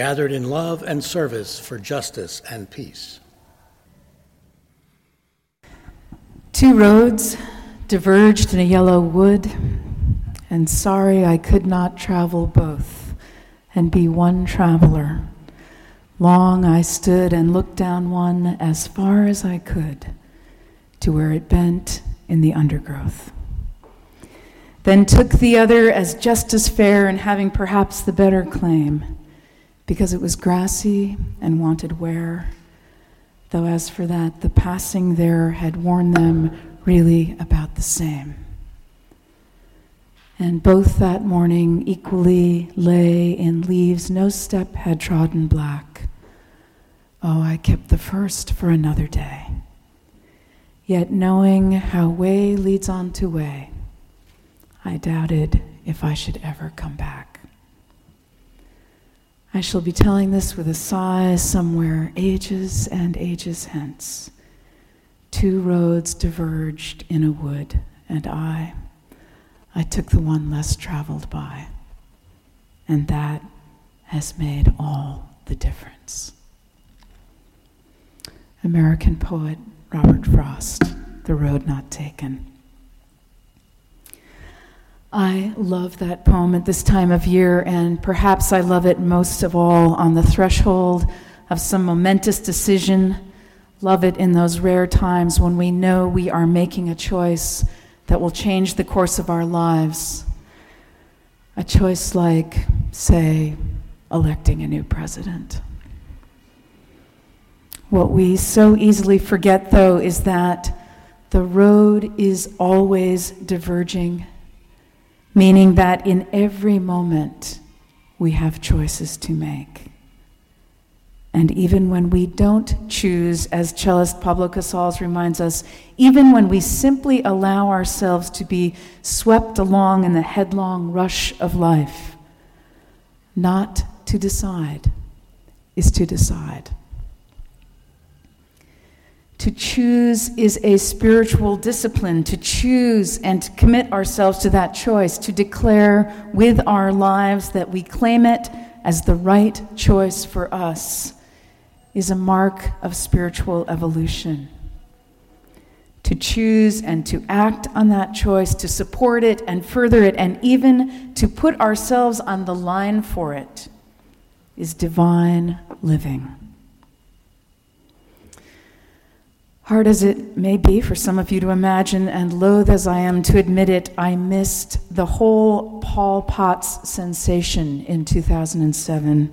gathered in love and service for justice and peace. Two roads diverged in a yellow wood, and sorry I could not travel both and be one traveler. Long I stood and looked down one as far as I could to where it bent in the undergrowth. Then took the other as just as fair and having perhaps the better claim because it was grassy and wanted wear, though as for that, the passing there had worn them really about the same. And both that morning equally lay in leaves no step had trodden black. Oh, I kept the first for another day. Yet knowing how way leads on to way, I doubted if I should ever come back. I shall be telling this with a sigh somewhere ages and ages hence. Two roads diverged in a wood, and I, I took the one less traveled by. And that has made all the difference. American poet Robert Frost, The Road Not Taken. I love that poem at this time of year, and perhaps I love it most of all on the threshold of some momentous decision. Love it in those rare times when we know we are making a choice that will change the course of our lives. A choice like, say, electing a new president. What we so easily forget, though, is that the road is always diverging meaning that in every moment we have choices to make. And even when we don't choose, as cellist Pablo Casals reminds us, even when we simply allow ourselves to be swept along in the headlong rush of life, not to decide is to decide. To choose is a spiritual discipline, to choose and to commit ourselves to that choice, to declare with our lives that we claim it as the right choice for us, is a mark of spiritual evolution. To choose and to act on that choice, to support it and further it, and even to put ourselves on the line for it, is divine living. Hard as it may be for some of you to imagine, and loath as I am to admit it, I missed the whole Paul Potts sensation in 2007.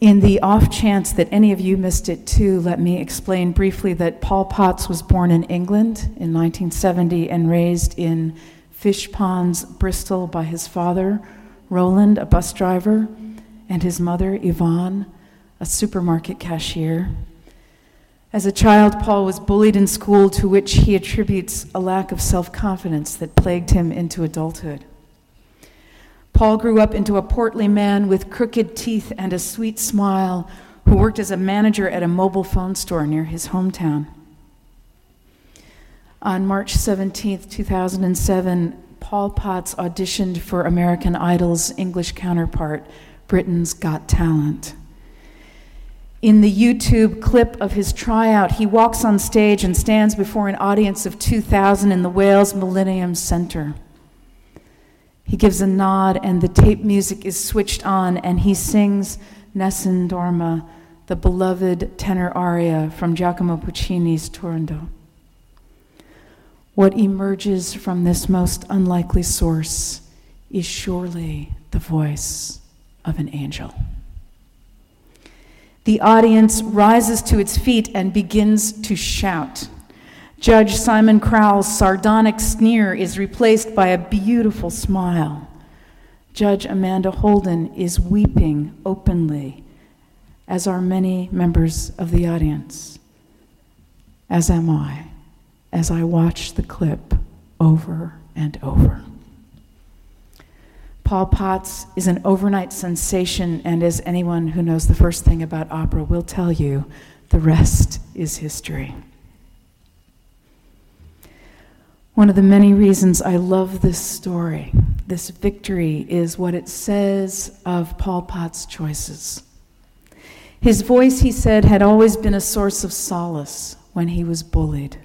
In the off chance that any of you missed it too, let me explain briefly that Paul Potts was born in England in 1970 and raised in Fishponds, Bristol, by his father, Roland, a bus driver, and his mother, Yvonne, a supermarket cashier. As a child, Paul was bullied in school, to which he attributes a lack of self confidence that plagued him into adulthood. Paul grew up into a portly man with crooked teeth and a sweet smile who worked as a manager at a mobile phone store near his hometown. On March 17, 2007, Paul Potts auditioned for American Idol's English counterpart, Britain's Got Talent. In the YouTube clip of his tryout, he walks on stage and stands before an audience of 2,000 in the Wales Millennium Center. He gives a nod, and the tape music is switched on, and he sings Nessun Dorma, the beloved tenor aria from Giacomo Puccini's Turandot. What emerges from this most unlikely source is surely the voice of an angel. The audience rises to its feet and begins to shout. Judge Simon Cowell's sardonic sneer is replaced by a beautiful smile. Judge Amanda Holden is weeping openly, as are many members of the audience, as am I, as I watch the clip over and over. Paul Potts is an overnight sensation, and as anyone who knows the first thing about opera will tell you, the rest is history. One of the many reasons I love this story, this victory, is what it says of Paul Potts' choices. His voice, he said, had always been a source of solace when he was bullied.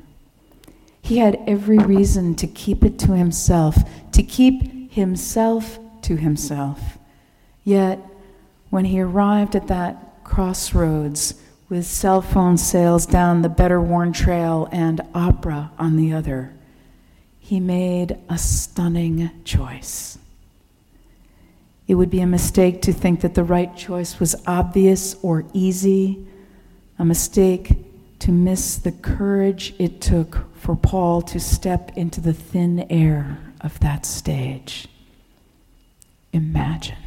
He had every reason to keep it to himself, to keep himself to himself. Yet, when he arrived at that crossroads with cell phone sales down the better worn trail and opera on the other, he made a stunning choice. It would be a mistake to think that the right choice was obvious or easy, a mistake to miss the courage it took for Paul to step into the thin air of that stage. Imagine.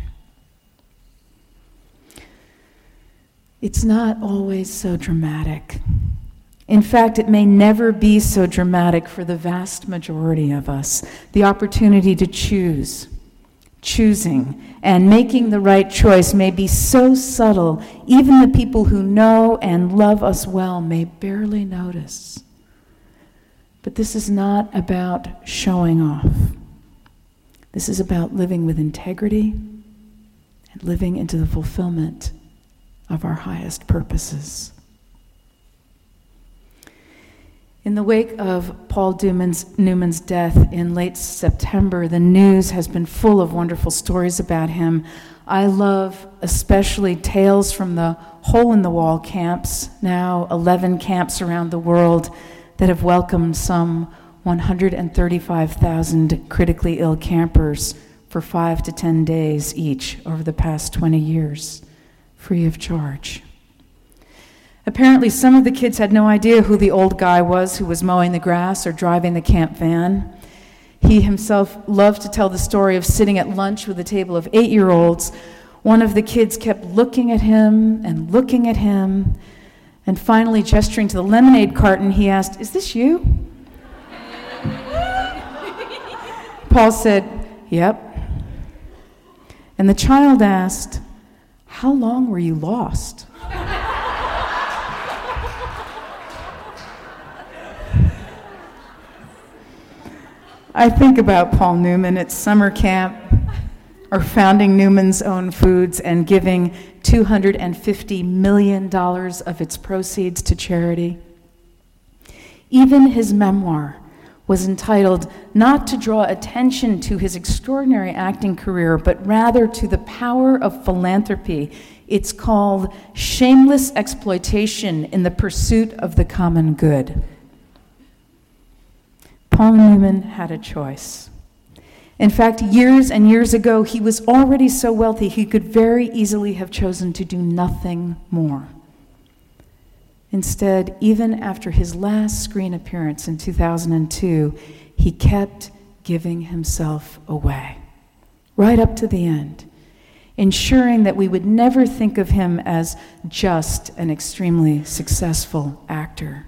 It's not always so dramatic. In fact, it may never be so dramatic for the vast majority of us. The opportunity to choose, choosing, and making the right choice may be so subtle, even the people who know and love us well may barely notice. But this is not about showing off. This is about living with integrity and living into the fulfillment of our highest purposes. In the wake of Paul Newman's, Newman's, death in late September, the news has been full of wonderful stories about him. I love especially tales from the hole in the wall camps, now 11 camps around the world that have welcomed some 135,000 critically ill campers for five to 10 days each over the past 20 years, free of charge. Apparently, some of the kids had no idea who the old guy was who was mowing the grass or driving the camp van. He himself loved to tell the story of sitting at lunch with a table of eight year olds. One of the kids kept looking at him and looking at him and finally, gesturing to the lemonade carton, he asked, Is this you? Paul said, Yep. And the child asked, How long were you lost? I think about Paul Newman at summer camp or founding Newman's Own Foods and giving $250 million of its proceeds to charity. Even his memoir was entitled not to draw attention to his extraordinary acting career, but rather to the power of philanthropy. It's called Shameless Exploitation in the Pursuit of the Common Good. Paul Newman had a choice. In fact, years and years ago, he was already so wealthy he could very easily have chosen to do nothing more. Instead, even after his last screen appearance in 2002, he kept giving himself away, right up to the end, ensuring that we would never think of him as just an extremely successful actor.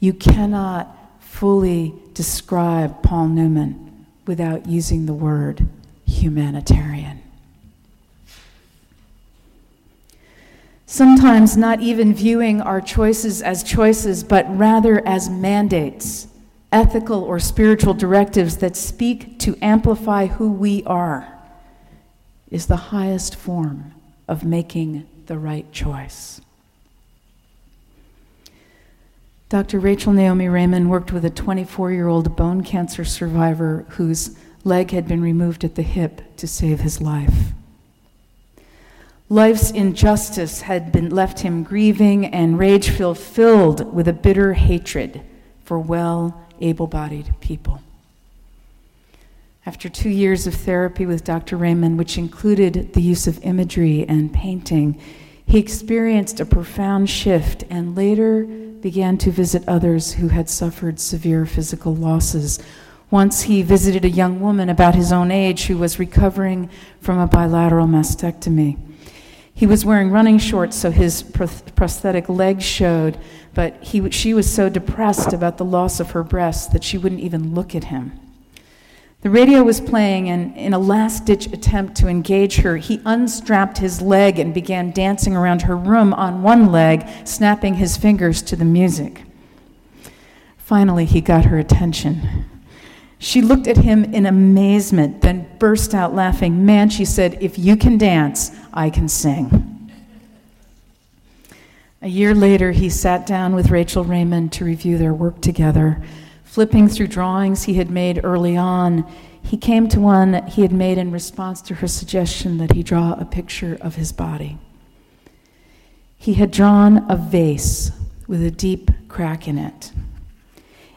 You cannot fully describe Paul Newman without using the word humanitarian. Sometimes not even viewing our choices as choices, but rather as mandates, ethical or spiritual directives that speak to amplify who we are, is the highest form of making the right choice. Dr. Rachel Naomi Remen worked with a 24 year old bone cancer survivor whose leg had been removed at the hip to save his life. Life's injustice had been left him grieving and rage filled with a bitter hatred for well, able bodied people. After two years of therapy with Dr. Remen, which included the use of imagery and painting, he experienced a profound shift and later began to visit others who had suffered severe physical losses, Once he visited a young woman about his own age who was recovering from a bilateral mastectomy. He was wearing running shorts, so his prosthetic legs showed, but he, she was so depressed about the loss of her breasts that she wouldn't even look at him. The radio was playing, and in a last ditch attempt to engage her, he unstrapped his leg and began dancing around her room on one leg, snapping his fingers to the music. Finally, he got her attention. She looked at him in amazement, then burst out laughing. Man, she said, if you can dance, I can sing. A year later, he sat down with Rachel Remen to review their work together. Flipping through drawings he had made early on, he came to one he had made in response to her suggestion that he draw a picture of his body. He had drawn a vase with a deep crack in it.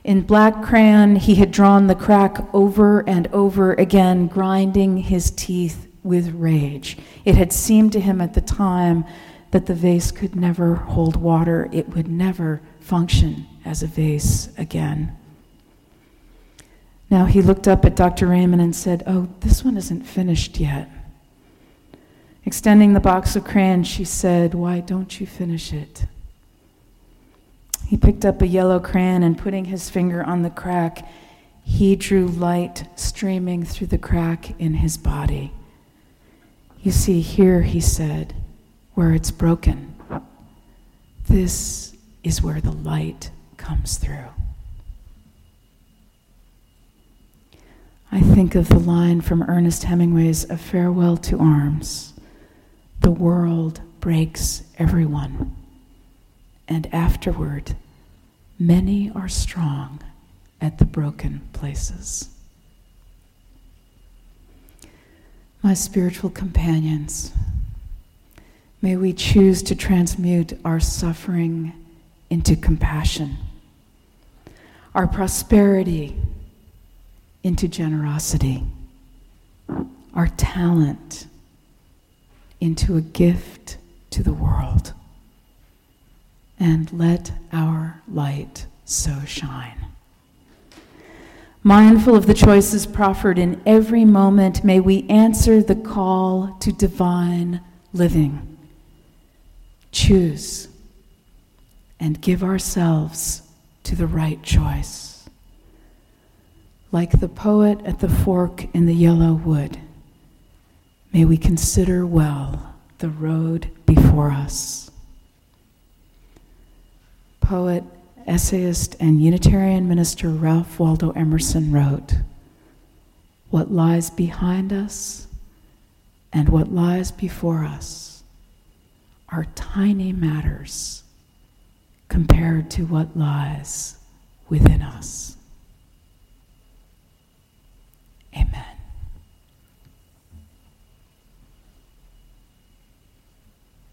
In black crayon, he had drawn the crack over and over again, grinding his teeth with rage. It had seemed to him at the time that the vase could never hold water, it would never function as a vase again. Now he looked up at Dr. Remen and said, Oh, this one isn't finished yet. Extending the box of crayons, she said, Why don't you finish it? He picked up a yellow crayon and putting his finger on the crack, he drew light streaming through the crack in his body. You see, here, he said, where it's broken, this is where the light comes through. I think of the line from Ernest Hemingway's A Farewell to Arms The world breaks everyone, and afterward, many are strong at the broken places. My spiritual companions, may we choose to transmute our suffering into compassion, our prosperity into generosity, our talent into a gift to the world, and let our light so shine. Mindful of the choices proffered in every moment, may we answer the call to divine living. Choose and give ourselves to the right choice like the poet at the fork in the yellow wood, may we consider well the road before us poet, essayist, and Unitarian minister Ralph Waldo Emerson wrote What lies behind us and what lies before us are tiny matters compared to what lies within us. Amen.